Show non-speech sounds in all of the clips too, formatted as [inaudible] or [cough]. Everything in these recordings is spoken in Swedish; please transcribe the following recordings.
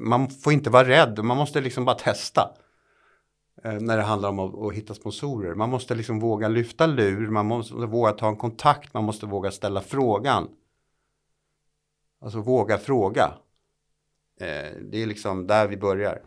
man får inte vara rädd, man måste liksom bara testa. Eh, när det handlar om att, att, hitta sponsorer. Man måste liksom våga lyfta lur, man måste våga ta en kontakt, man måste våga ställa frågan. Alltså våga fråga. Eh, det är liksom där vi börjar.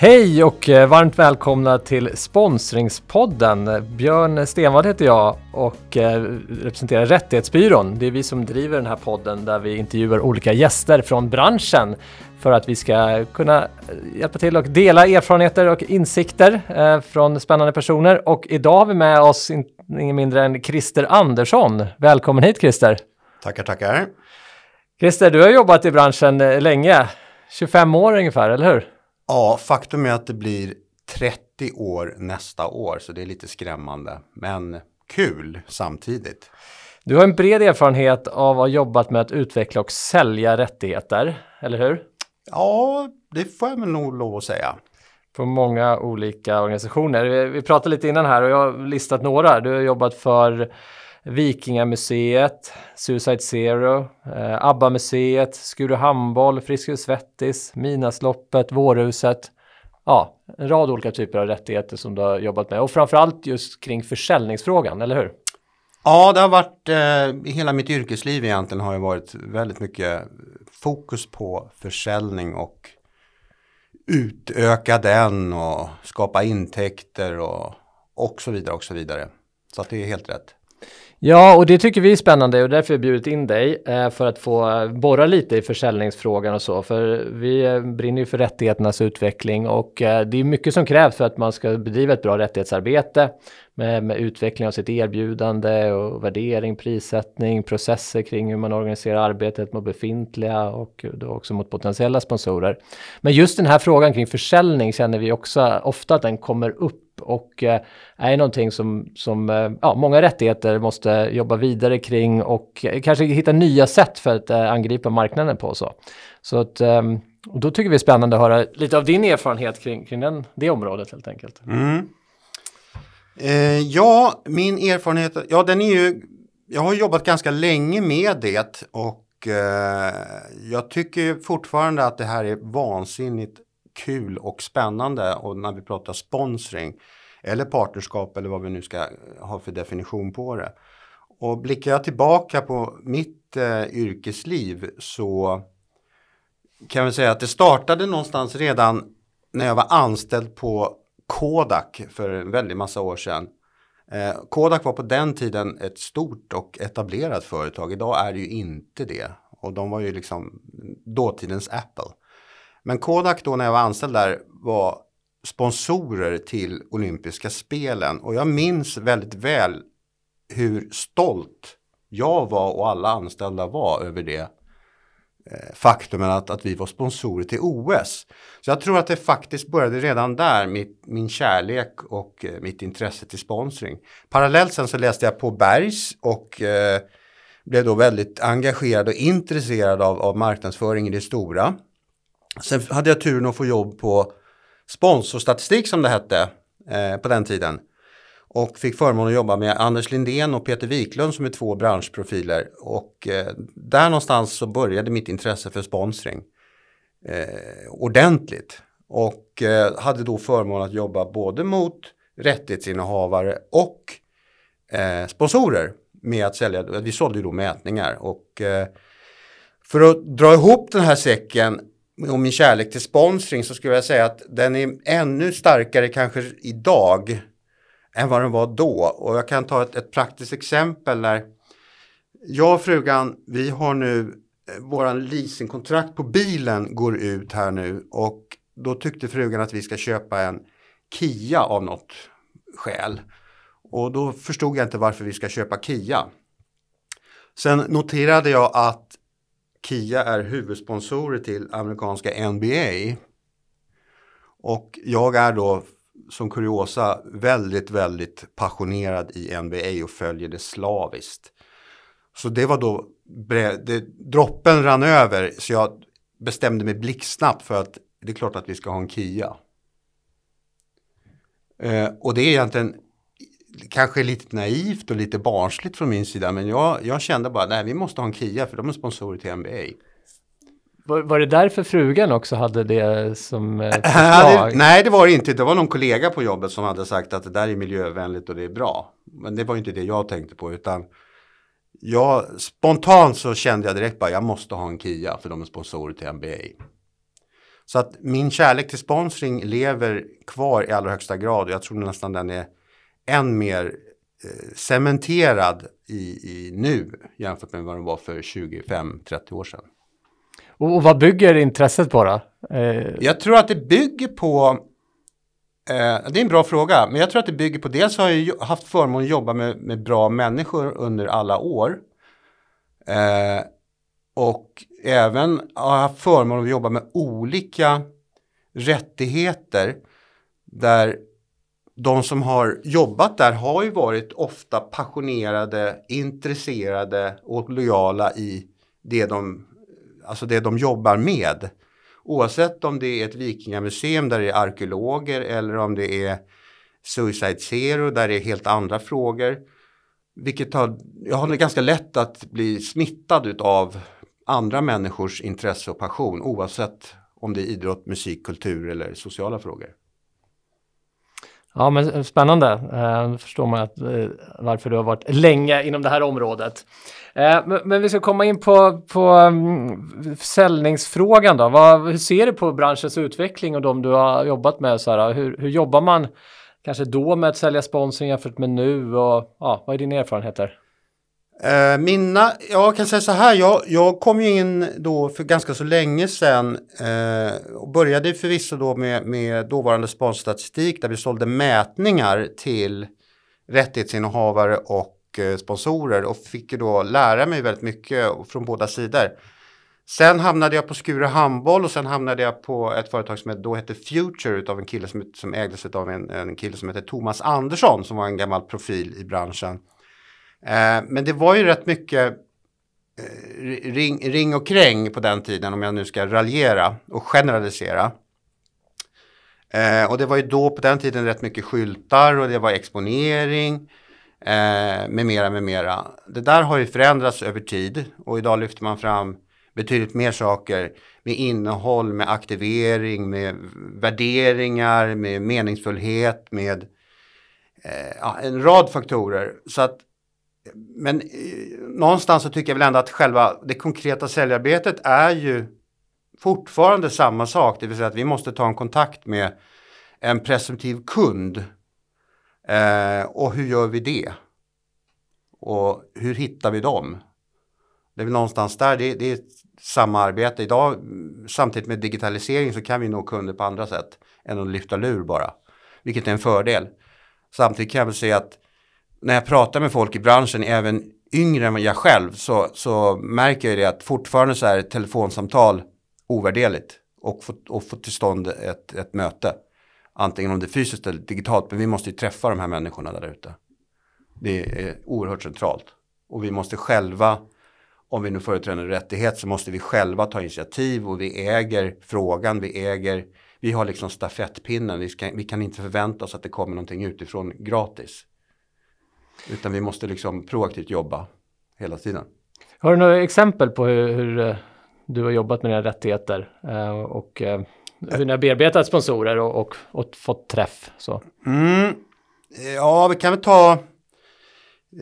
Hej och eh, varmt välkomna till Sponsringspodden. Björn Stenvad heter jag och eh, representerar Rättighetsbyrån. Det är vi som driver den här podden där vi intervjuar olika gäster från branschen för att vi ska kunna eh, hjälpa till och dela erfarenheter och insikter från spännande personer. Och idag har vi med oss ingen mindre än Christer Andersson. Välkommen hit Christer! Tackar, tackar! Christer, du har jobbat i branschen länge, 25 år ungefär, eller hur? Ja, faktum är att det blir 30 år nästa år, så det är lite skrämmande. Men kul samtidigt. Du har en bred erfarenhet av att ha jobbat med att utveckla och sälja rättigheter, eller hur? Ja, det får jag väl nog lov att säga. På många olika organisationer. Vi pratade lite innan här och jag har listat några. Du har jobbat för Vikingamuseet, Suicide Zero, eh, ABBA-museet, Skuru Handboll, Friskis Svettis, Midnattsloppet, Vårhuset. Ja, en rad olika typer av rättigheter som du har jobbat med och framförallt just kring försäljningsfrågan, eller hur? Ja, det har varit eh, hela mitt yrkesliv egentligen har ju varit väldigt mycket fokus på försäljning och utöka den och skapa intäkter och, och så vidare och så vidare. Så att det är helt rätt. Ja, och det tycker vi är spännande och därför har vi bjudit in dig eh, för att få eh, borra lite i försäljningsfrågan och så. För vi eh, brinner ju för rättigheternas utveckling och det är mycket som krävs för att man ska bedriva ett bra rättighetsarbete med, med utveckling av sitt erbjudande och värdering, prissättning, processer kring hur man organiserar arbetet mot befintliga och då också mot potentiella sponsorer. Men just den här frågan kring försäljning känner vi också ofta att den kommer upp och eh, är någonting som, som eh, ja, många rättigheter måste jobba vidare kring och eh, kanske hitta nya sätt för att angripa marknaden på. Så, så att, ehm, och då tycker vi är spännande att höra lite av din erfarenhet kring, kring den, det området helt enkelt. Mm. Eh, ja, min erfarenhet, ja den är ju, jag har jobbat ganska länge med det och eh, jag tycker fortfarande att det här är vansinnigt kul och spännande och när vi pratar sponsring eller partnerskap eller vad vi nu ska ha för definition på det. Och blickar jag tillbaka på mitt eh, yrkesliv så kan vi säga att det startade någonstans redan när jag var anställd på Kodak för en väldig massa år sedan. Eh, Kodak var på den tiden ett stort och etablerat företag. Idag är det ju inte det. Och de var ju liksom dåtidens Apple. Men Kodak då när jag var anställd där var sponsorer till olympiska spelen och jag minns väldigt väl hur stolt jag var och alla anställda var över det Eh, faktumen att, att vi var sponsorer till OS. Så jag tror att det faktiskt började redan där, mitt, min kärlek och eh, mitt intresse till sponsring. Parallellt sen så läste jag på Bergs och eh, blev då väldigt engagerad och intresserad av, av marknadsföring i det stora. Sen hade jag turen att få jobb på sponsorstatistik som det hette eh, på den tiden. Och fick förmånen att jobba med Anders Lindén och Peter Wiklund som är två branschprofiler. Och eh, där någonstans så började mitt intresse för sponsring eh, ordentligt. Och eh, hade då förmånen att jobba både mot rättighetsinnehavare och eh, sponsorer med att sälja. Vi sålde ju då mätningar och eh, för att dra ihop den här säcken och min kärlek till sponsring så skulle jag säga att den är ännu starkare kanske idag än vad den var då. Och jag kan ta ett, ett praktiskt exempel när jag och frugan, vi har nu eh, våran leasingkontrakt på bilen går ut här nu och då tyckte frugan att vi ska köpa en Kia av något skäl. Och då förstod jag inte varför vi ska köpa Kia. Sen noterade jag att Kia är huvudsponsorer till amerikanska NBA. Och jag är då som kuriosa väldigt, väldigt passionerad i NBA och följer det slaviskt. Så det var då, det, droppen rann över så jag bestämde mig blixtsnabbt för att det är klart att vi ska ha en Kia. Eh, och det är egentligen kanske lite naivt och lite barnsligt från min sida men jag, jag kände bara nej vi måste ha en KIA för de är sponsorer till NBA. Var, var det därför frugan också hade det som eh, [laughs] förslag? nej det var det inte, det var någon kollega på jobbet som hade sagt att det där är miljövänligt och det är bra. Men det var inte det jag tänkte på utan jag, spontant så kände jag direkt bara jag måste ha en KIA för de är sponsorer till NBA. Så att min kärlek till sponsring lever kvar i allra högsta grad och jag tror nästan den är än mer eh, cementerad i, i nu jämfört med vad den var för 25-30 år sedan. Och, och, vad bygger intresset på då? Eh... Jag tror att det bygger på eh, det är en bra fråga, men jag tror att det bygger på dels har jag haft förmånen att jobba med, med bra människor under alla år. Eh, och även har jag haft förmånen att jobba med olika rättigheter där de som har jobbat där har ju varit ofta passionerade, intresserade och lojala i det de, alltså det de jobbar med. Oavsett om det är ett vikingamuseum där det är arkeologer eller om det är Suicide Zero där det är helt andra frågor. Vilket har, jag har ganska lätt att bli smittad av andra människors intresse och passion oavsett om det är idrott, musik, kultur eller sociala frågor. Ja, men spännande. Eh, förstår man att, eh, varför du har varit länge inom det här området. Eh, men, men, vi ska komma in på, på mm, um, försäljningsfrågan då. Vad, hur ser du på branschens utveckling och de du har jobbat med? Så här, hur, hur jobbar man kanske då med att sälja sponsring jämfört med nu? Och, ja, vad är dina erfarenheter? Eh, mina, jag kan säga så här, jag, jag kom ju in då för ganska så länge sedan eh, och började förvisso då med, med dåvarande sponsorstatistik där vi sålde mätningar till rättighetsinnehavare och eh, sponsorer och fick ju då lära mig väldigt mycket från båda sidor. Sen hamnade jag på Skure Handboll och sen hamnade jag på ett företag som då hette Future av en kille som, som ägdes av en, en kille som hette Thomas Andersson som var en gammal profil i branschen. Eh, men det var ju rätt mycket eh, ring, ring och kräng på den tiden om jag nu ska raljera och generalisera. Eh, och det var ju då på den tiden rätt mycket skyltar och det var exponering eh, med mera med mera. Det där har ju förändrats över tid och idag lyfter man fram betydligt mer saker med innehåll, med aktivering, med värderingar, med meningsfullhet, med eh, en rad faktorer. Så att men eh, någonstans så tycker jag väl ändå att själva det konkreta säljarbetet är ju fortfarande samma sak. Det vill säga att vi måste ta en kontakt med en presumtiv kund. Eh, och hur gör vi det? Och hur hittar vi dem? Det är väl någonstans där, det, det är samma arbete. Idag, mm, samtidigt med digitalisering så kan vi nå kunder på andra sätt än att lyfta lur bara. Vilket är en fördel. Samtidigt kan jag väl säga att när jag pratar med folk i branschen, även yngre än jag själv, så, så märker jag det att fortfarande så är ett telefonsamtal ovärderligt och få, och få till stånd ett, ett möte. Antingen om det är fysiskt eller digitalt, men vi måste ju träffa de här människorna där ute. Det är oerhört centralt. Och vi måste själva, om vi nu företräder en rättighet, så måste vi själva ta initiativ och vi äger frågan, vi äger, vi har liksom stafettpinnen, vi, ska, vi kan inte förvänta oss att det kommer någonting utifrån gratis. Utan vi måste liksom proaktivt jobba hela tiden. Har du några exempel på hur, hur eh, du har jobbat med dina rättigheter eh, och eh, hur ni har bearbetat sponsorer och, och, och fått träff? Så. Mm. Ja, vi kan väl ta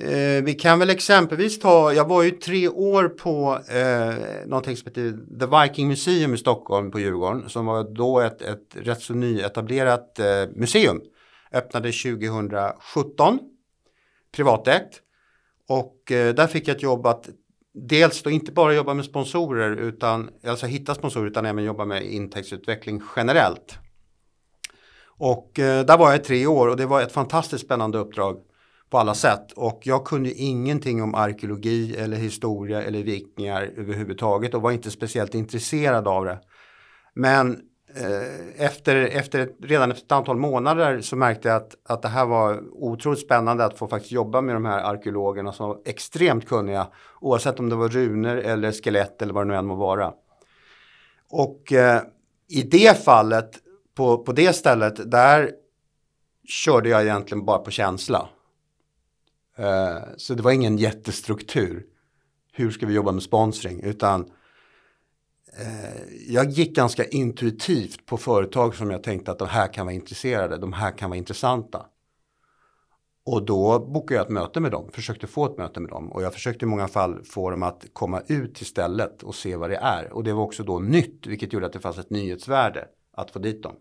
eh, vi kan väl exempelvis ta, jag var ju tre år på eh, någonting som heter The Viking Museum i Stockholm på Djurgården som var då ett, ett rätt så nyetablerat eh, museum. Öppnade 2017 privatägt. Och eh, där fick jag ett jobb att dels då inte bara jobba med sponsorer utan alltså hitta sponsorer utan även jobba med intäktsutveckling generellt. Och eh, där var jag i tre år och det var ett fantastiskt spännande uppdrag på alla sätt och jag kunde ingenting om arkeologi eller historia eller vikingar överhuvudtaget och var inte speciellt intresserad av det. Men Eh, efter, efter, ett, redan efter ett antal månader så märkte jag att, att det här var otroligt spännande att få faktiskt jobba med de här arkeologerna som var extremt kunniga oavsett om det var runor eller skelett eller vad det nu än må vara. Och eh, i det fallet, på, på det stället, där körde jag egentligen bara på känsla. Eh, så det var ingen jättestruktur. Hur ska vi jobba med sponsring? Utan Eh, jag gick ganska intuitivt på företag som jag tänkte att de här kan vara intresserade, de här kan vara intressanta. Och då bokade jag ett möte med dem, försökte få ett möte med dem. Och jag försökte i många fall få dem att komma ut till stället och se vad det är. Och det var också då nytt, vilket gjorde att det fanns ett nyhetsvärde att få dit dem.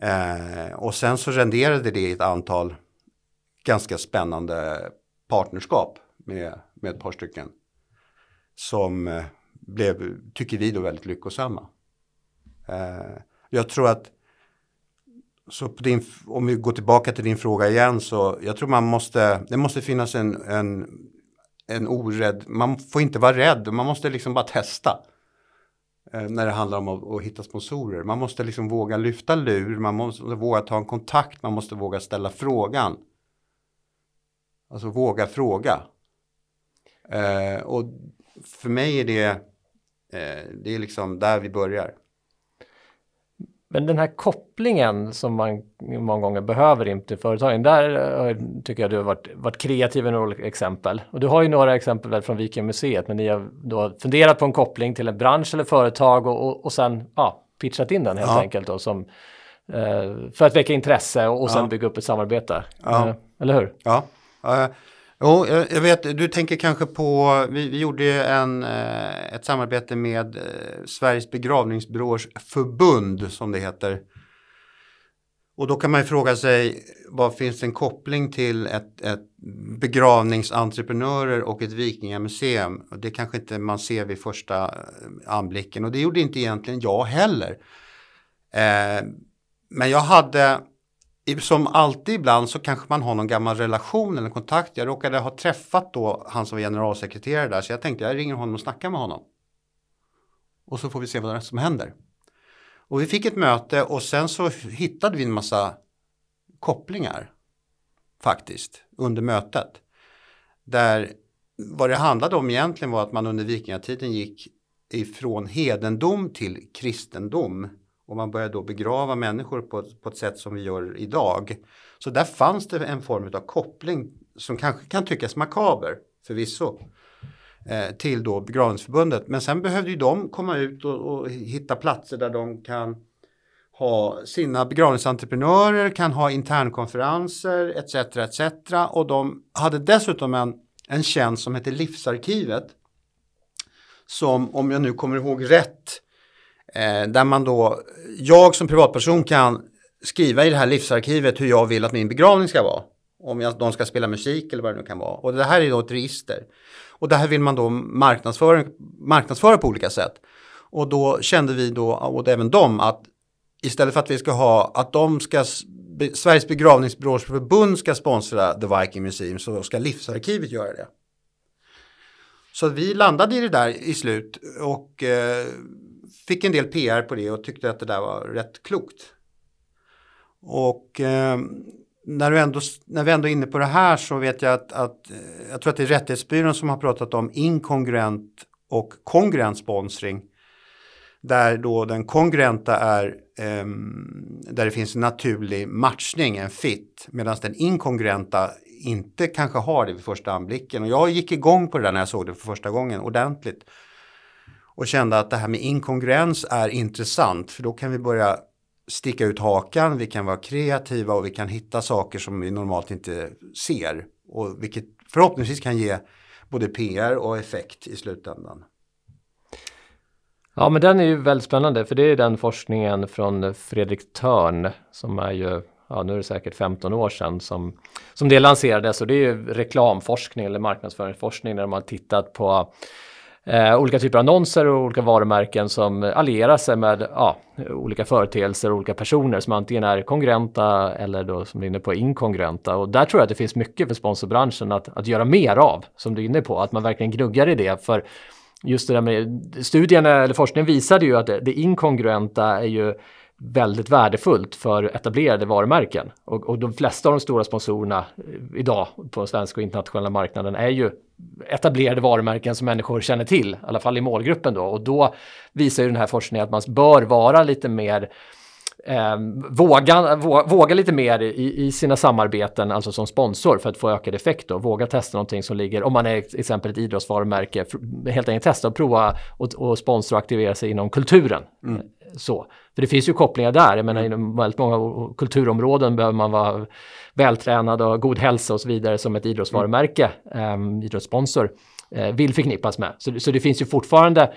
Eh, och sen så renderade det i ett antal ganska spännande partnerskap med, med ett par stycken. Som eh, blev, tycker vi då, väldigt lyckosamma. Eh, jag tror att så din, om vi går tillbaka till din fråga igen så jag tror man måste, det måste finnas en, en, en orädd, man får inte vara rädd, man måste liksom bara testa. Eh, när det handlar om att, att, hitta sponsorer. Man måste liksom våga lyfta lur, man måste våga ta en kontakt, man måste våga ställa frågan. Alltså våga fråga. Eh, och för mig är det, det är liksom där vi börjar. Men den här kopplingen som man många gånger behöver in till företagen, där eh, tycker jag du har varit, varit kreativ i några exempel. Och du har ju några exempel från Viking museet, men ni har då funderat på en koppling till en bransch eller företag och, och, och sen ja, pitchat in den helt ja. enkelt då som eh, för att väcka intresse och, och sen ja. bygga upp ett samarbete. Ja. Eh, eller hur? Ja. Jo, jag vet, du tänker kanske på, vi, vi gjorde en, eh, ett samarbete med eh, Sveriges begravningsbyråers förbund som det heter. Och då kan man ju fråga sig, vad finns det en koppling till ett, ett begravningsentreprenörer och ett vikingamuseum? Det kanske inte man ser vid första eh, anblicken och det gjorde inte egentligen jag heller. Eh, men jag hade som alltid ibland så kanske man har någon gammal relation eller kontakt. Jag råkade ha träffat då han som var generalsekreterare där så jag tänkte jag ringer honom och snackar med honom. Och så får vi se vad som händer. Och vi fick ett möte och sen så hittade vi en massa kopplingar faktiskt under mötet. Där vad det handlade om egentligen var att man under vikingatiden gick ifrån hedendom till kristendom och man började då begrava människor på, på ett sätt som vi gör idag. Så där fanns det en form av koppling som kanske kan tyckas makaber förvisso eh, till då begravningsförbundet. Men sen behövde ju de komma ut och, och hitta platser där de kan ha sina begravningsentreprenörer, kan ha internkonferenser etc. etc. Och de hade dessutom en, en tjänst som heter Livsarkivet. Som om jag nu kommer ihåg rätt Eh, där man då, jag som privatperson kan skriva i det här livsarkivet hur jag vill att min begravning ska vara. Om jag, de ska spela musik eller vad det nu kan vara. Och det här är då ett register. Och det här vill man då marknadsföra, marknadsföra på olika sätt. Och då kände vi då, och även de, att istället för att vi ska ha, att de ska, Sveriges begravningsbyråers förbund ska sponsra The Viking Museum så ska Livsarkivet göra det. Så vi landade i det där i slut och eh, fick en del PR på det och tyckte att det där var rätt klokt. Och eh, när, du ändå, när vi ändå är inne på det här så vet jag att, att eh, jag tror att det är Rättighetsbyrån som har pratat om inkongruent och kongruent sponsring. Där då den kongruenta är eh, där det finns en naturlig matchning, en fit, medan den inkongruenta inte kanske har det vid första anblicken. Och jag gick igång på det där när jag såg det för första gången ordentligt och kände att det här med inkongruens är intressant för då kan vi börja sticka ut hakan, vi kan vara kreativa och vi kan hitta saker som vi normalt inte ser och vilket förhoppningsvis kan ge både PR och effekt i slutändan. Ja men den är ju väldigt spännande för det är den forskningen från Fredrik Törn som är ju ja nu är det säkert 15 år sedan som, som det lanserades och det är ju reklamforskning eller marknadsföringsforskning där de har tittat på eh, olika typer av annonser och olika varumärken som allierar sig med ja, olika företeelser och olika personer som antingen är kongruenta eller då som du är inne på inkongruenta. Och där tror jag att det finns mycket för sponsorbranschen att, att göra mer av, som du är inne på, att man verkligen gnuggar i det. För just det där med studierna eller forskningen visade ju att det, det inkongruenta är ju väldigt värdefullt för etablerade varumärken. Och, och de flesta av de stora sponsorerna eh, idag på den svenska och internationella marknaden är ju etablerade varumärken som människor känner till, i alla fall i målgruppen då. Och då visar ju den här forskningen att man bör vara lite mer eh, våga, våga lite mer i, i, sina samarbeten, alltså som sponsor för att få ökad effekt då. Våga testa någonting som ligger, om man är till exempel ett idrottsvarumärke, helt enkelt testa och prova och, och sponsra och aktivera sig inom kulturen. Mm. Så. För det finns ju kopplingar där. Jag menar mm. inom väldigt många kulturområden behöver man vara vältränad och god hälsa och så vidare som ett idrottsvarumärke, mm. eh, idrottssponsor, eh, vill förknippas med. Så, så det finns ju fortfarande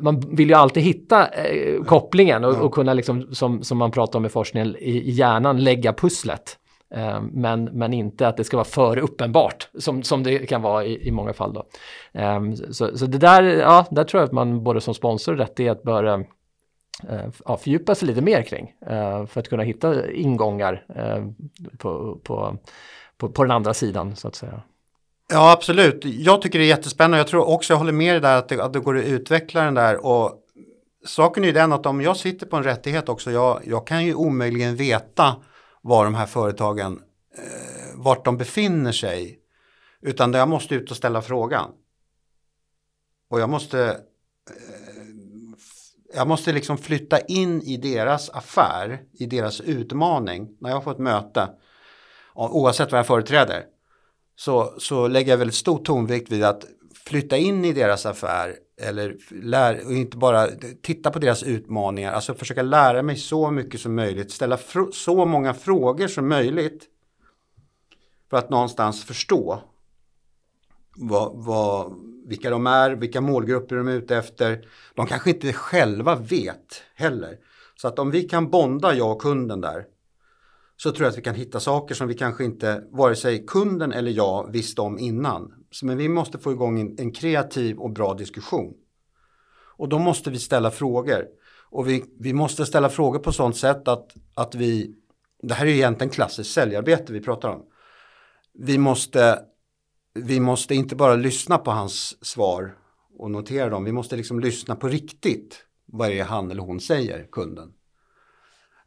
man vill ju alltid hitta eh, kopplingen och, och, kunna, liksom, som, som man pratar om i forskningen, i, i hjärnan lägga pusslet. Eh, men, men inte att det ska vara för uppenbart som, som det kan vara i, i många fall. Då. Eh, så, så det där, ja, där tror jag att man både som sponsor och rättighet bör eh, ja, fördjupa sig lite mer kring eh, för att kunna hitta ingångar eh, på, på, på, på den andra sidan så att säga. Ja, absolut. Jag tycker det är jättespännande. Jag tror också, jag håller med dig där att det, att det går att utveckla den där. Och saken är ju den att om jag sitter på en rättighet också, jag, jag kan ju omöjligen veta var de här företagen, eh, vart de befinner sig. Utan jag måste ut och ställa frågan. Och jag måste, eh, jag måste liksom flytta in i deras affär, i deras utmaning, när jag får ett möte, oavsett vad jag företräder så, så lägger jag väldigt stor tonvikt vid att flytta in i deras affär eller lär, och inte bara titta på deras utmaningar, alltså försöka lära mig så mycket som möjligt, ställa så många frågor som möjligt för att någonstans förstå vad, vad, vilka de är, vilka målgrupper de är ute efter. De kanske inte själva vet heller. Så att om vi kan bonda jag och kunden där så tror jag att vi kan hitta saker som vi kanske inte, vare sig kunden eller jag, visste om innan. Så Men vi måste få igång en, en kreativ och bra diskussion. Och då måste vi ställa frågor. Och vi, vi måste ställa frågor på sånt sätt att, att vi, det här är ju egentligen klassiskt säljarbete vi pratar om. Vi måste, vi måste inte bara lyssna på hans svar och notera dem, vi måste liksom lyssna på riktigt vad det är han eller hon säger, kunden.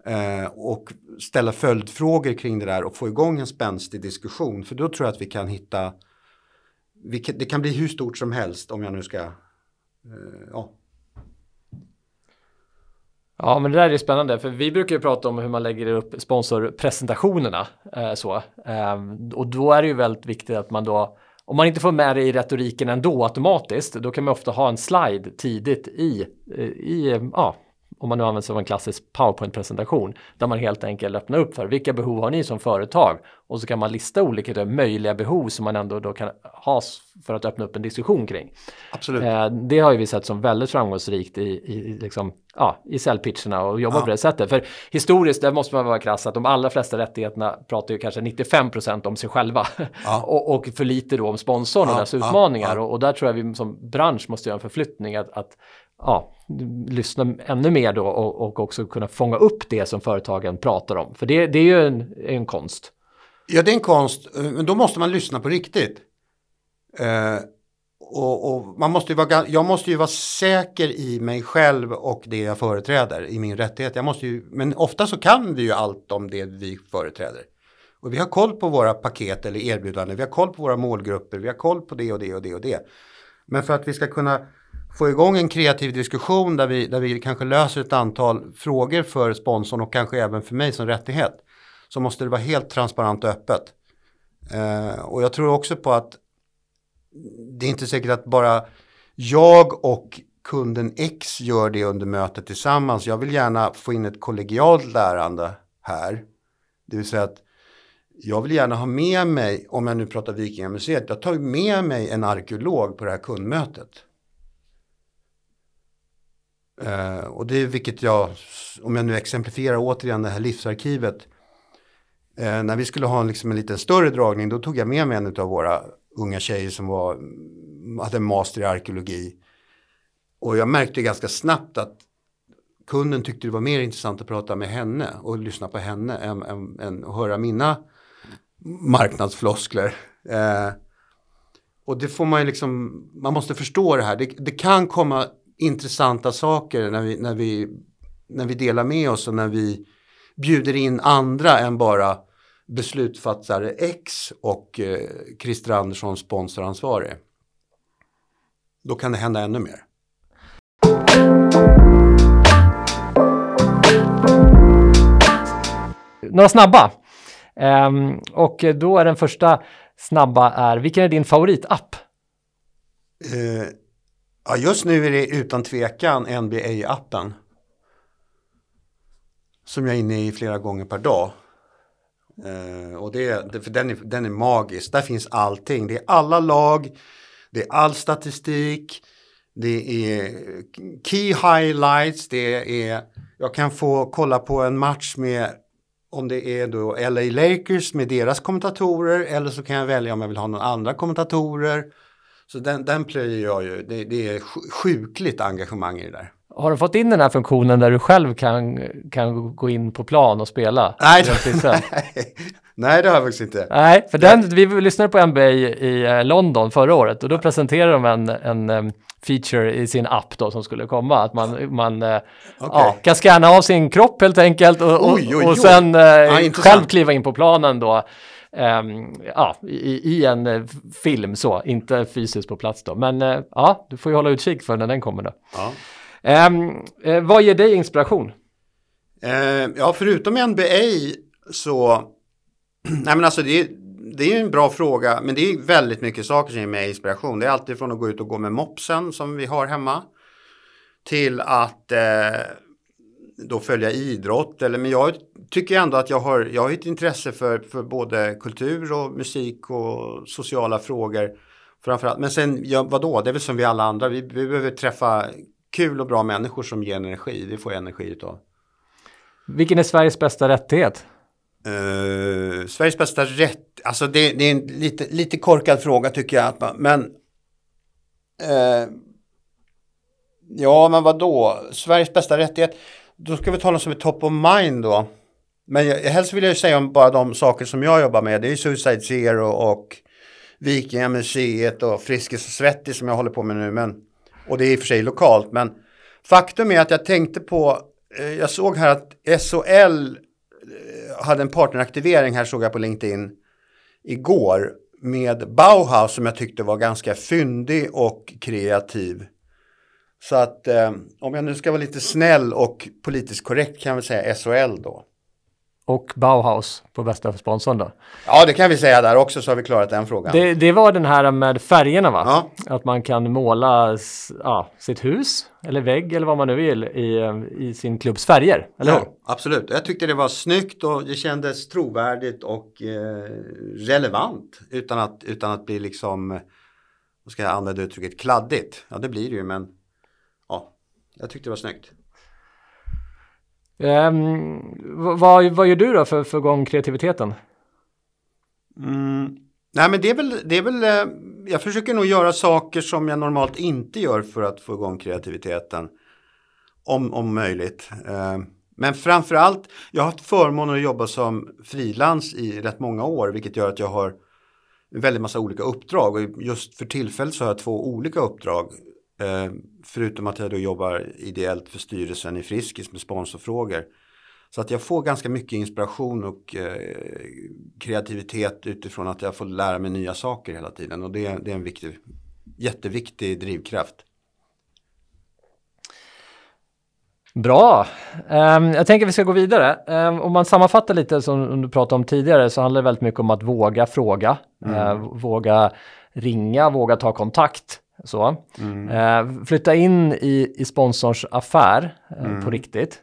Eh, och ställa följdfrågor kring det där och få igång en spänstig diskussion. För då tror jag att vi kan hitta, vi kan, det kan bli hur stort som helst om jag nu ska, eh, ja. Ja, men det där är spännande, för vi brukar ju prata om hur man lägger upp sponsorpresentationerna. Eh, så. Eh, och då är det ju väldigt viktigt att man då om man inte får med det i retoriken ändå automatiskt, då kan man ofta ha en slide tidigt i, eh, i ja, om man nu använder sig av en klassisk PowerPoint-presentation, där man helt enkelt öppnar upp för vilka behov har ni som företag? Och så kan man lista olika möjliga behov som man ändå då kan ha för att öppna upp en diskussion kring. Absolut. Eh, det har ju vi sett som väldigt framgångsrikt i, i, liksom, ja, i säljpitcherna och jobba ja. på det sättet. För historiskt, där måste man vara krass, att de allra flesta rättigheterna pratar ju kanske 95% om sig själva ja. [laughs] och, och, för lite då om sponsorn och dess utmaningar. Och, och, där tror jag vi som bransch måste göra en förflyttning att, att ja, lyssna ännu mer då och, och, också kunna fånga upp det som företagen pratar om. För det, det är ju en, en, konst. Ja, det är en konst, men då måste man lyssna på riktigt. Eh, och, och, man måste ju vara, jag måste ju vara säker i mig själv och det jag företräder i min rättighet. Jag måste ju, men ofta så kan vi ju allt om det vi företräder. Och vi har koll på våra paket eller erbjudanden, vi har koll på våra målgrupper, vi har koll på det och det och det och det. Men för att vi ska kunna få igång en kreativ diskussion där vi, där vi kanske löser ett antal frågor för sponsorn och kanske även för mig som rättighet så måste det vara helt transparent och öppet. Eh, och jag tror också på att det är inte säkert att bara jag och kunden X gör det under mötet tillsammans. Jag vill gärna få in ett kollegialt lärande här. Det vill säga att jag vill gärna ha med mig, om jag nu pratar Vikingamuseet, jag tar med mig en arkeolog på det här kundmötet. Eh, och det är vilket jag, om jag nu exemplifierar återigen det här livsarkivet. Eh, när vi skulle ha en, liksom en lite större dragning då tog jag med mig en av våra unga tjejer som var, hade en master i arkeologi. Och jag märkte ganska snabbt att kunden tyckte det var mer intressant att prata med henne och lyssna på henne än, än, än att höra mina marknadsfloskler. Eh, och det får man ju liksom, man måste förstå det här. Det, det kan komma intressanta saker när vi, när, vi, när vi delar med oss och när vi bjuder in andra än bara beslutsfattare X och eh, Christer Andersson sponsoransvarig. Då kan det hända ännu mer. Några snabba. Um, och då är den första snabba är, vilken är din favoritapp? Uh, ja, just nu är det utan tvekan NBA-appen. Som jag är inne i flera gånger per dag. Eh, och det, det, för den, är, den är magisk. Där finns allting. Det är alla lag, det är all statistik, det är key highlights, det är, jag kan få kolla på en match med om det är då LA Lakers med deras kommentatorer eller så kan jag välja om jag vill ha några andra kommentatorer. Så den, den plöjer jag ju, det, det är sjukligt engagemang i det där. Har du fått in den här funktionen där du själv kan, kan gå in på plan och spela? Nej, [laughs] nej, nej, det har jag faktiskt inte. Nej, för den, vi lyssnade på NBA i eh, London förra året och då presenterade de en, en feature i sin app då som skulle komma. Att man, man okay. Eh, ja, kan scanna av sin kropp helt enkelt och, oj, oj, oj. och sen ja, eh, själv kliva in på planen då. Um, ja, i, i, en uh, film så, inte fysiskt på plats då. Men uh, ja, du får ju hålla utkik för när den kommer då. Ja. Um, uh, vad ger dig inspiration? ja, förutom NBA så, [clears throat] nej men alltså det, det är en bra fråga, men det är väldigt mycket saker som ger mig inspiration. Det är alltid från att gå ut och gå med mopsen som vi har hemma till att eh, då följa idrott. Eller, men jag tycker ändå att jag har, jag har ett intresse för, för både kultur och musik och sociala frågor. Framförallt. Men sen, ja, vadå, det är väl som vi alla andra. Vi, vi behöver träffa kul och bra människor som ger energi. Det får jag energi utav. Vilken är Sveriges bästa rättighet? Uh, Sveriges bästa rätt, alltså det, det, är en lite, lite korkad fråga tycker jag. Men uh, ja, men vad då? Sveriges bästa rättighet, då ska vi tala som ett top of mind då. Men jag, helst vill jag ju säga om bara de saker som jag jobbar med. Det är Suicide Zero och Vikingamuseet och Friskis och Svettis som jag håller på med nu. Men, och det är i och för sig lokalt. Men faktum är att jag tänkte på, eh, jag såg här att SHL eh, hade en partneraktivering här såg jag på LinkedIn igår med Bauhaus som jag tyckte var ganska fyndig och kreativ. Så att eh, om jag nu ska vara lite snäll och politiskt korrekt kan jag väl säga SHL då och Bauhaus på bästa sponsorn då. Ja, det kan vi säga där också så har vi klarat den frågan. Det, det var den här med färgerna va? Ja. Att man kan måla ja, sitt hus eller vägg eller vad man nu vill i, i sin klubbs färger, eller ja, hur? Absolut, jag tyckte det var snyggt och det kändes trovärdigt och eh, relevant utan att, utan att bli liksom, vad ska jag använda uttrycket, kladdigt. Ja, det blir det ju men jag tyckte det var snyggt. Um, vad, vad gör du då för att få igång kreativiteten? Mm. Nej men det är väl, det är väl eh, jag försöker nog göra saker som jag normalt inte gör för att få igång kreativiteten. Om, om möjligt. Uh, men framförallt, jag har haft förmånen att jobba som frilans i rätt många år, vilket gör att jag har en väldigt massa olika uppdrag. Och just för tillfället så har jag två olika uppdrag. Eh, förutom att jag då jobbar ideellt för styrelsen i Friskis med sponsorfrågor. Så att jag får ganska mycket inspiration och eh, kreativitet utifrån att jag får lära mig nya saker hela tiden. Och det, är en viktig, jätteviktig drivkraft. Bra. Um, jag tänker att vi ska gå vidare. Um, om man sammanfattar lite som du pratade om tidigare så handlar det väldigt mycket om att våga fråga, mm. uh, våga ringa, våga ta kontakt. Så. Mm. Eh, flytta in i, i sponsors affär eh, mm. på riktigt.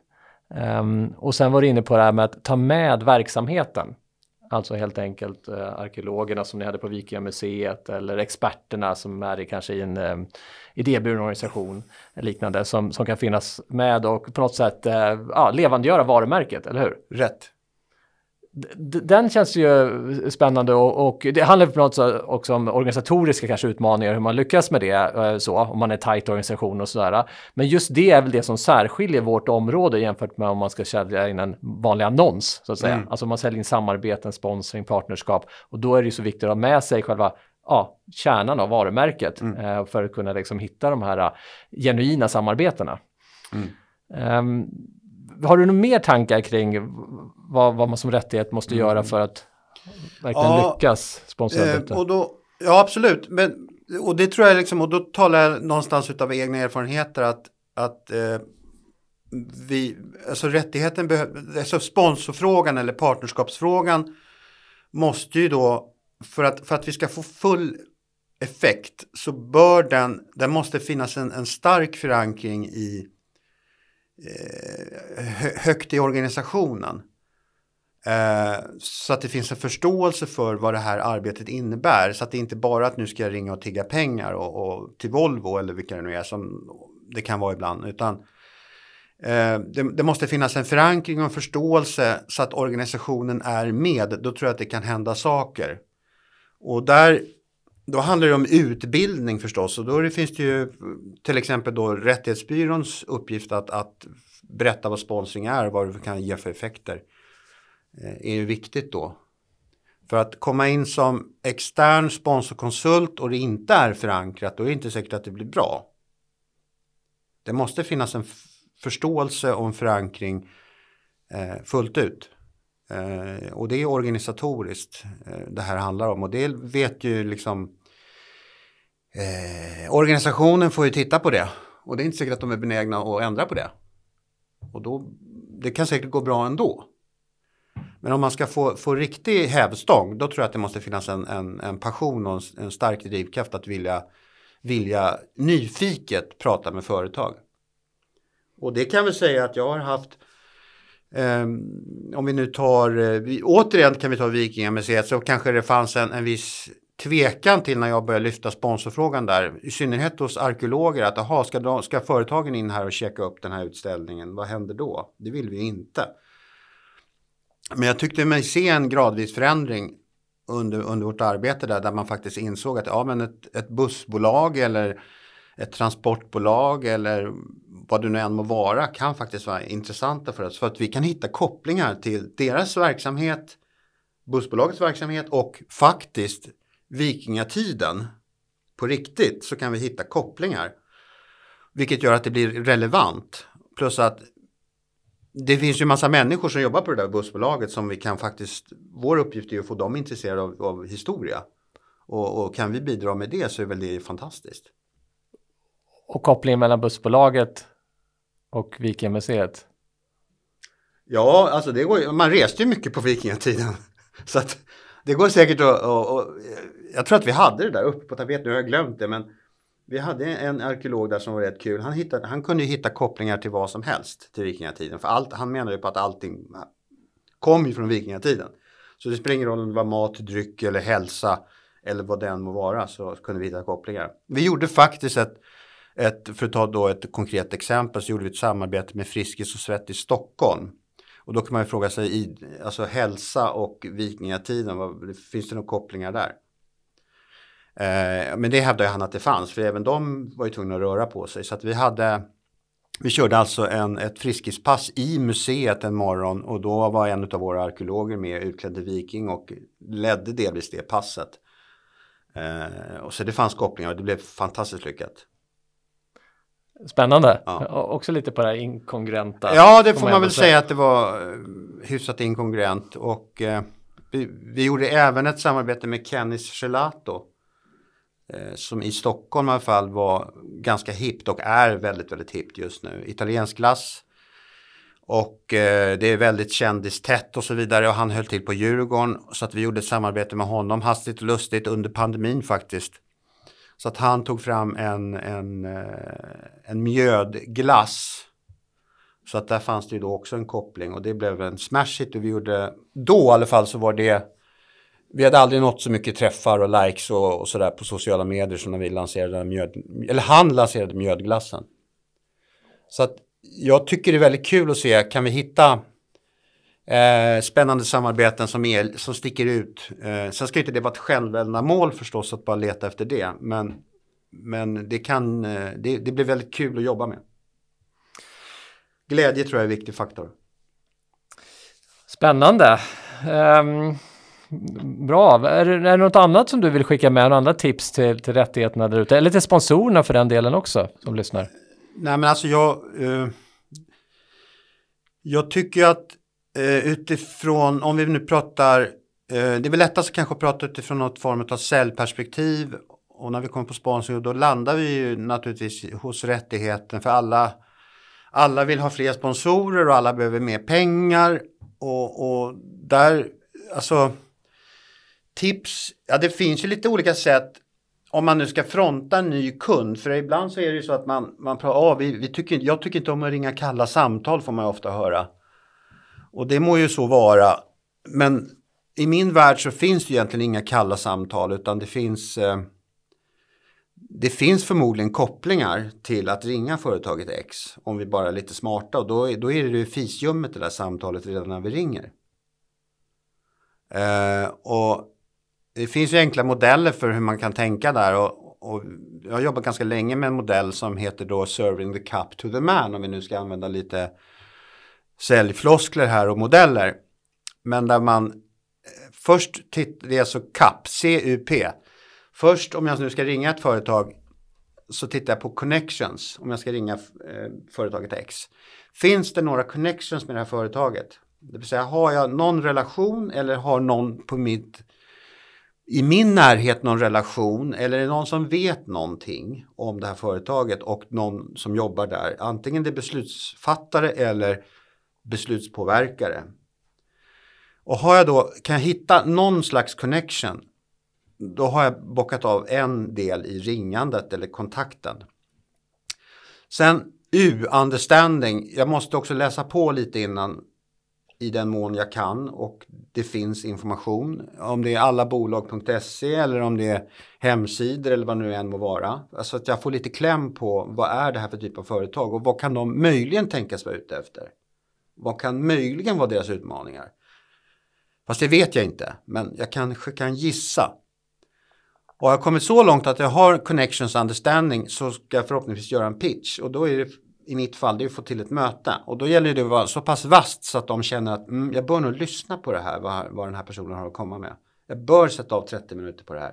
Um, och sen var du inne på det här med att ta med verksamheten. Alltså helt enkelt eh, arkeologerna som ni hade på Vikingamuseet eller experterna som är i kanske i en eh, idéburen organisation liknande som, som kan finnas med och på något sätt eh, ja, levandegöra varumärket, eller hur? Rätt den känns ju spännande och, och, det handlar på något sätt också om organisatoriska kanske utmaningar, hur man lyckas med det, eh, så, om man är tajt organisation och sådär. Men just det är väl det som särskiljer vårt område jämfört med om man ska sälja in en vanlig annons, så att säga. Mm. Alltså man säljer in samarbeten, sponsring, partnerskap och då är det ju så viktigt att ha med sig själva ja, kärnan av varumärket mm. eh, för att kunna liksom hitta de här uh, genuina samarbetena. Mm. Um, har du några mer tankar kring vad, vad man som rättighet måste mm. göra för att verkligen ja, lyckas sponsra eh, och då, Ja, absolut. Men, och det tror jag liksom, och då talar jag någonstans av egna erfarenheter att, att eh, vi, alltså rättigheten behöver, alltså sponsorfrågan eller partnerskapsfrågan måste ju då, för att, för att vi ska få full effekt så bör den, den måste finnas en, en stark förankring i eh, högt i organisationen. Eh, så att det finns en förståelse för vad det här arbetet innebär. Så att det inte bara att nu ska jag ringa och tigga pengar och, och till Volvo eller vilka det nu är som det kan vara ibland. Utan eh, det, det, måste finnas en förankring och en förståelse så att organisationen är med. Då tror jag att det kan hända saker. Och där då handlar det om utbildning förstås och då finns det ju till exempel då Rättighetsbyråns uppgift att, att berätta vad sponsring är och vad det kan ge för effekter. Eh, är ju viktigt då. För att komma in som extern sponsorkonsult och det inte är förankrat då är det inte säkert att det blir bra. Det måste finnas en förståelse och en förankring eh, fullt ut. Eh, och det är organisatoriskt eh, det här handlar om och det vet ju liksom eh, organisationen får ju titta på det och det är inte säkert att de är benägna att ändra på det. Och då, det kan säkert gå bra ändå. Men om man ska få, få riktig hävstång, då tror jag att det måste finnas en, en, en passion och en, en stark drivkraft att vilja, vilja nyfiket prata med företag. Och det kan vi säga att jag har haft, eh, om vi nu tar, eh, vi, återigen kan vi ta Vikingamuseet, så kanske det fanns en, en viss tvekan till när jag började lyfta sponsorfrågan där, i synnerhet hos arkeologer, att aha, ska, ska företagen in här och checka upp den här utställningen, vad händer då? Det vill vi inte. Men jag tyckte mig se en gradvis förändring under, under vårt arbete där, där man faktiskt insåg att ja, men ett, ett bussbolag eller ett transportbolag eller vad det nu än må vara kan faktiskt vara intressanta för oss. För att vi kan hitta kopplingar till deras verksamhet, bussbolagets verksamhet och faktiskt vikingatiden. På riktigt så kan vi hitta kopplingar. Vilket gör att det blir relevant. Plus att det finns ju massa människor som jobbar på det där bussbolaget som vi kan faktiskt, vår uppgift är att få dem intresserade av, av historia. Och, och, kan vi bidra med det så är väl det fantastiskt. Och kopplingen mellan bussbolaget och Vikingamuseet? Ja, alltså det går, man reste ju mycket på vikingatiden. [laughs] Så att det går säkert att, och, och, jag tror att vi hade det där uppe på tapeten, nu har jag glömt det, men vi hade en arkeolog där som var rätt kul. Han, hittade, han kunde ju hitta kopplingar till vad som helst till vikingatiden. För allt, han menade ju på att allting kom ju från vikingatiden. Så det spelar ingen roll om det var mat, dryck eller hälsa eller vad den må vara så kunde vi hitta kopplingar. Vi gjorde faktiskt ett, ett för att ta då ett konkret exempel, så gjorde vi ett samarbete med Friskis och Svett i Stockholm. Och då kan man ju fråga sig, alltså hälsa och vikingatiden, vad, finns det några kopplingar där? Eh, men det hävdade han att det fanns, för även de var ju tvungna att röra på sig. Så att vi hade vi körde alltså en, ett friskispass i museet en morgon och då var en av våra arkeologer med utklädd viking och ledde delvis det passet. Eh, och så det fanns kopplingar och det blev fantastiskt lyckat. Spännande. Ja. Också lite på det här inkongruenta. Ja, det får man, väl säga. att det var eh, hyfsat inkongruent. Och eh, vi, vi, gjorde även ett samarbete med Kennis Gelato Eh, som i Stockholm i alla fall var ganska hippt och är väldigt, väldigt hippt just nu. Italiensk glass. Och eh, det är väldigt kändistätt och så vidare och han höll till på Djurgården så att vi gjorde ett samarbete med honom hastigt och lustigt under pandemin faktiskt. Så att han tog fram en, en, eh, en mjödglass. Så att där fanns det ju då också en koppling och det blev en smash hit och vi gjorde, då i alla fall så var det vi hade aldrig nått så mycket träffar och likes och, och sådär på sociala medier som när vi lanserade mjöd, eller han lanserade mjödglassen. Så att jag tycker det är väldigt kul att se, kan vi hitta eh, spännande samarbeten som, är, som sticker ut. Eh, sen ska inte det vara ett självändamål förstås att bara leta efter det, men, men det, kan, eh, det, det blir väldigt kul att jobba med. Glädje tror jag är en viktig faktor. Spännande. Um... Bra. Är är det något annat som du vill skicka med? Några andra tips till, till rättigheterna där ute? Eller till sponsorerna för den delen också som lyssnar? Nej men alltså jag... Eh, jag tycker att Eh, utifrån, om vi nu pratar... Eh, det är väl lättast kanske att prata utifrån något form av säljperspektiv. Och när vi kommer på sponsring då landar vi ju naturligtvis hos rättigheten för alla alla vill ha fler sponsorer och alla behöver mer pengar. Och, och där, alltså tips, ja det finns ju lite olika sätt om man nu ska fronta en ny kund, för ibland så är det ju så att man, man pratar, ah, vi, vi tycker, jag tycker inte om att ringa kalla samtal får man ofta höra. Och det må ju så vara, men i min värld så finns det egentligen inga kalla samtal utan det finns eh, det finns förmodligen kopplingar till att ringa företaget X om vi bara är lite smarta och då, då är det ju fisljummet det där samtalet redan när vi ringer. Eh, och det finns ju enkla modeller för hur man kan tänka där och, och jag har jobbat ganska länge med en modell som heter då Serving the Cup to the Man om vi nu ska använda lite säljfloskler här och modeller. Men där man eh, först tittar, det är alltså CAP, CUP, Först om jag nu ska ringa ett företag så tittar jag på connections om jag ska ringa eh, företaget X. Finns det några connections med det här företaget? Det vill säga har jag någon relation eller har någon på mitt i min närhet någon relation eller är det någon som vet någonting om det här företaget och någon som jobbar där. Antingen det är beslutsfattare eller beslutspåverkare. Och har jag då, kan jag hitta någon slags connection då har jag bockat av en del i ringandet eller kontakten. Sen U, understanding. Jag måste också läsa på lite innan i den mån jag kan och det finns information. Om det är allabolag.se eller om det är hemsidor eller vad nu än må vara. Alltså att jag får lite kläm på vad är det här för typ av företag och vad kan de möjligen tänkas vara ute efter? Vad kan möjligen vara deras utmaningar? Fast det vet jag inte, men jag kanske kan gissa. Och har jag kommit så långt att jag har connections understanding så ska jag förhoppningsvis göra en pitch. Och då är det i mitt fall det är att få till ett möte. Och då gäller det att vara så pass vast så att de känner att mm, jag bör nog lyssna på det här, vad, vad den här personen har att komma med. Jag bör sätta av 30 minuter på det här.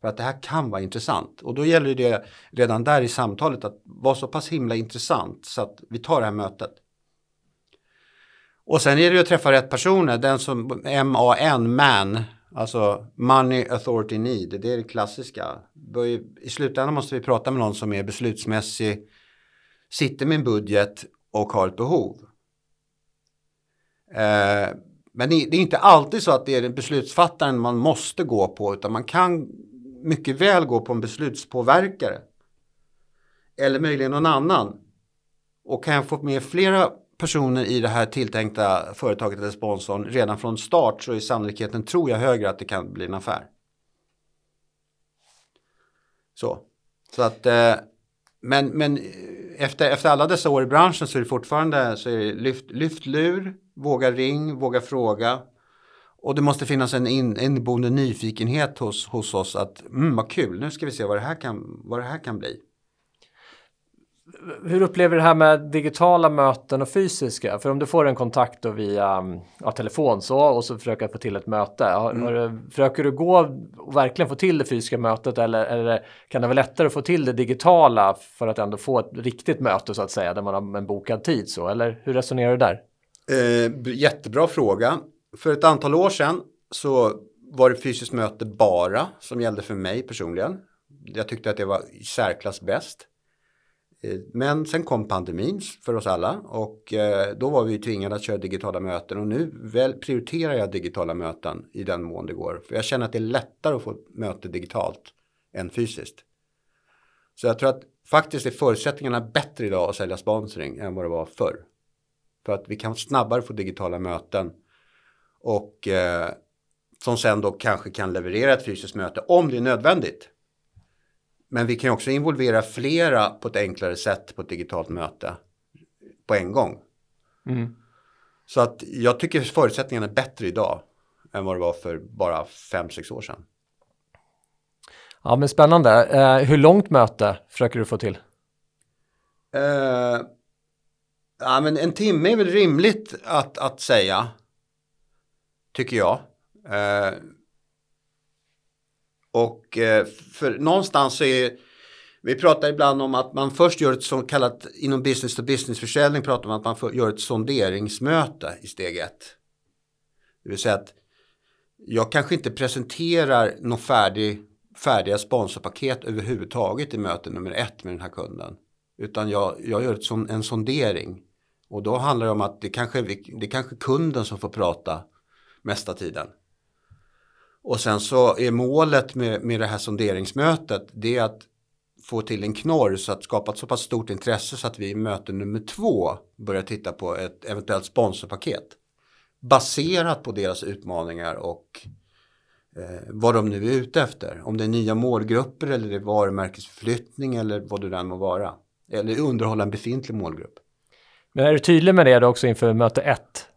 För att det här kan vara intressant. Och då gäller det redan där i samtalet att vara så pass himla intressant så att vi tar det här mötet. Och sen är det ju att träffa rätt personer. Den som MAN, MAN, alltså Money Authority Need, det är det klassiska. I slutändan måste vi prata med någon som är beslutsmässig, sitter med en budget och har ett behov. Eh, men det är inte alltid så att det är den beslutsfattaren man måste gå på utan man kan mycket väl gå på en beslutspåverkare. Eller möjligen någon annan. Och kan jag få med flera personer i det här tilltänkta företaget eller sponsorn redan från start så är sannolikheten, tror jag, högre att det kan bli en affär. Så, så att, eh, men, men eh, efter, efter alla dessa år i branschen så är det fortfarande så är det lyft, lyft lur, våga ring, våga fråga. Och det måste finnas en inneboende nyfikenhet hos, hos oss att mm, vad kul, nu ska vi se vad det här kan, vad det här kan bli hur upplever du det här med digitala möten och fysiska? För om du får en kontakt via ja, telefon så och så försöker få till ett möte. Har, mm. har, försöker du gå och verkligen få till det fysiska mötet eller, eller kan det vara lättare att få till det digitala för att ändå få ett riktigt möte så att säga där man har en bokad tid så? Eller hur resonerar du där? Eh, jättebra fråga. För ett antal år sedan så var det fysiskt möte bara som gällde för mig personligen. Jag tyckte att det var i särklass bäst. Eh, men sen kom pandemin för oss alla och eh, då var vi tvingade att köra digitala möten och nu väl prioriterar jag digitala möten i den mån det går. För jag känner att det är lättare att få möte digitalt än fysiskt. Så jag tror att faktiskt är förutsättningarna bättre idag att sälja sponsring än vad det var förr. För att vi kan snabbare få digitala möten och eh, som sen då kanske kan leverera ett fysiskt möte om det är nödvändigt. Men vi kan också involvera flera på ett enklare sätt på ett digitalt möte på en gång. Mm. Så att jag tycker förutsättningarna är bättre idag än vad det var för bara fem sex år sedan. Ja, men spännande. Eh, hur långt möte försöker du få till? Eh, ja, men en timme är väl rimligt att, att säga. Tycker jag. Eh, och eh, för någonstans så är vi pratar ibland om att man först gör ett så kallat inom business to business försäljning pratar man att man gör ett sonderingsmöte i steg ett. Det vill säga att jag kanske inte presenterar något färdig, färdiga sponsorpaket överhuvudtaget i möte nummer ett med den här kunden. Utan jag, jag gör ett, en sondering. Och då handlar det om att det kanske, det är kanske kunden som får prata mesta tiden. Och sen så är målet med, med det här sonderingsmötet det är att få till en knorr så att skapa ett så pass stort intresse så att vi i möte nummer två börjar titta på ett eventuellt sponsorpaket. Baserat på deras utmaningar och eh, vad de nu är ute efter. Om det är nya målgrupper eller det är varumärkesförflyttning eller vad det än må vara. Eller underhålla en befintlig målgrupp. Men är du tydlig med det också inför möte ett?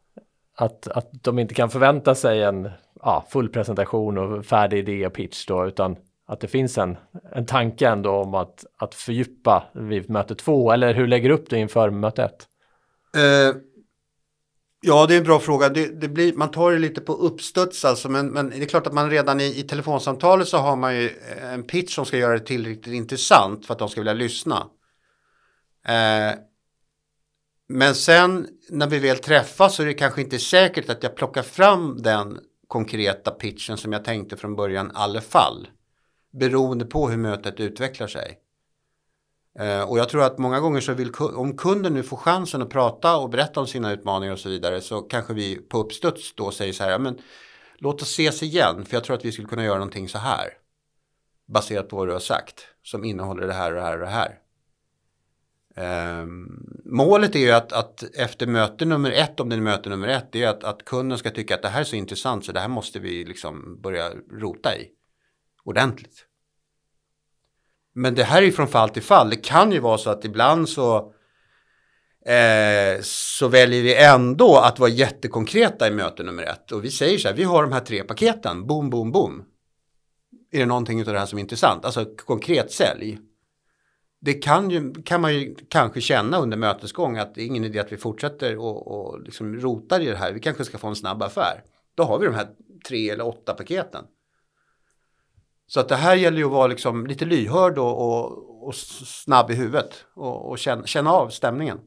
Att, att de inte kan förvänta sig en ja, full presentation och färdig idé och pitch då, utan att det finns en, en tanke ändå om att, att fördjupa vid möte två, eller hur lägger du upp det inför möte ett? Eh, ja, det är en bra fråga. Det, det, blir, man tar det lite på uppstuds alltså, men, men det är klart att man redan i, i telefonsamtalet så har man ju eh, en pitch som ska göra det tillräckligt intressant för att de ska vilja lyssna. Eh, men sen när vi väl träffas så är det kanske inte säkert att jag plockar fram den konkreta pitchen som jag tänkte från början i alla fall. Beroende på hur mötet utvecklar sig. Eh, och jag tror att många gånger så vill om kunden nu får chansen att prata och berätta om sina utmaningar och så vidare så kanske vi på uppstuds då säger så här, men låt oss ses igen för jag tror att vi skulle kunna göra någonting så här. Baserat på vad du har sagt som innehåller det här och det här och det här. Eh, målet är ju att, att, efter möte nummer ett, om det är möte nummer ett, det är att, att kunden ska tycka att det här är så intressant så det här måste vi liksom börja rota i ordentligt. Men det här är ju från fall till fall. Det kan ju vara så att ibland så eh, så väljer vi ändå att vara jättekonkreta i möte nummer ett. Och vi säger så här, vi har de här tre paketen, boom, boom, boom. Är det någonting av det här som är intressant? Alltså konkret sälj det kan, ju, kan man ju kanske känna under mötesgång att det är ingen idé att vi fortsätter och, och liksom rotar i det här. Vi kanske ska få en snabb affär. Då har vi de här tre eller åtta paketen. Så att det här gäller ju att vara liksom lite lyhörd och, och, och snabb i huvudet och, och känna, känna, av stämningen.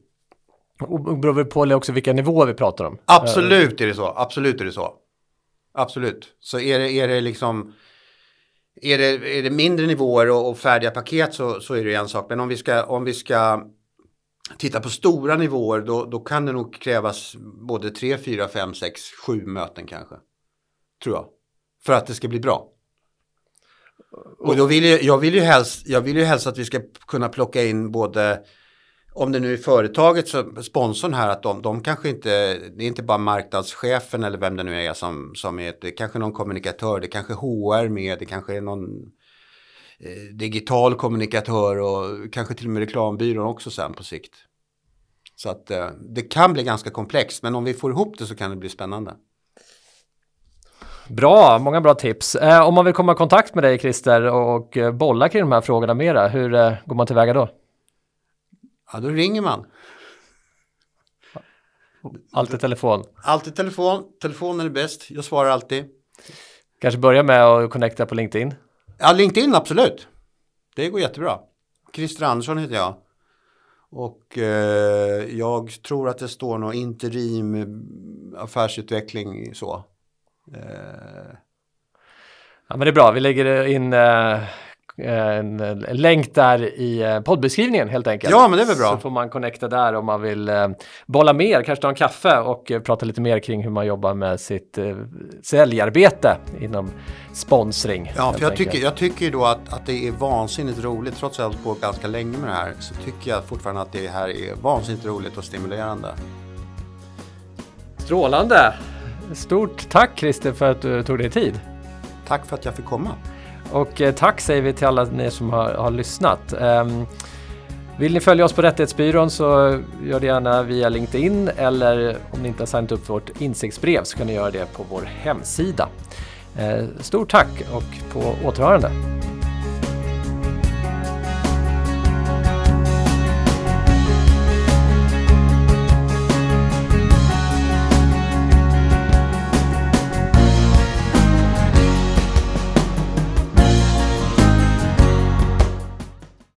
Och beror väl på också vilka nivåer vi pratar om? Absolut är det så. Absolut är det så. Absolut. Så är det, är det liksom är det, är det mindre nivåer och, och färdiga paket så, så är det en sak. Men om vi ska, om vi ska titta på stora nivåer då, då kan det nog krävas både tre, fyra, fem, sex, sju möten kanske. Tror jag. För att det ska bli bra. Och då vill jag, jag, vill ju helst, jag vill ju helst att vi ska kunna plocka in både om det nu är företaget, så sponsorn här, att de, de kanske inte, det är inte bara marknadschefen eller vem det nu är som, som är, det kanske någon kommunikatör, det kanske HR med, det kanske är någon eh, digital kommunikatör och kanske till och med reklambyrån också sen på sikt. Så att eh, det kan bli ganska komplext, men om vi får ihop det så kan det bli spännande. Bra, många bra tips. Eh, om man vill komma i kontakt med dig Christer och bolla kring de här frågorna mera, hur eh, går man tillväga då? Ja, då ringer man. Alltid telefon? Alltid telefon. Telefonen är bäst. Jag svarar alltid. Kanske börja med att connecta på LinkedIn? Ja, LinkedIn absolut. Det går jättebra. Christer Andersson heter jag. Och eh, jag tror att det står någon interim eh, affärsutveckling så. Eh. Ja men det är bra, vi lägger in eh, en, en länk där i eh, poddbeskrivningen helt enkelt. Ja, men det är väl bra. Så får man connecta där om man vill eh, bolla mer, kanske ta en kaffe och eh, prata lite mer kring hur man jobbar med sitt eh, säljarbete inom sponsring. Ja, för jag tycker, jag tycker då att, att det är vansinnigt roligt, trots att jag har på ganska länge med det här, så tycker jag fortfarande att det här är vansinnigt roligt och stimulerande. Strålande! Stort tack Christer för att du tog dig tid. Tack för att jag fick komma. Och eh, tack säger vi till alla ni som har, har lyssnat. Ehm, vill ni följa oss på Rättighetsbyrån så gör det gärna via LinkedIn eller om ni inte har signat upp för vårt insiktsbrev så kan ni göra det på vår hemsida. Eh, stort tack och på återhörande!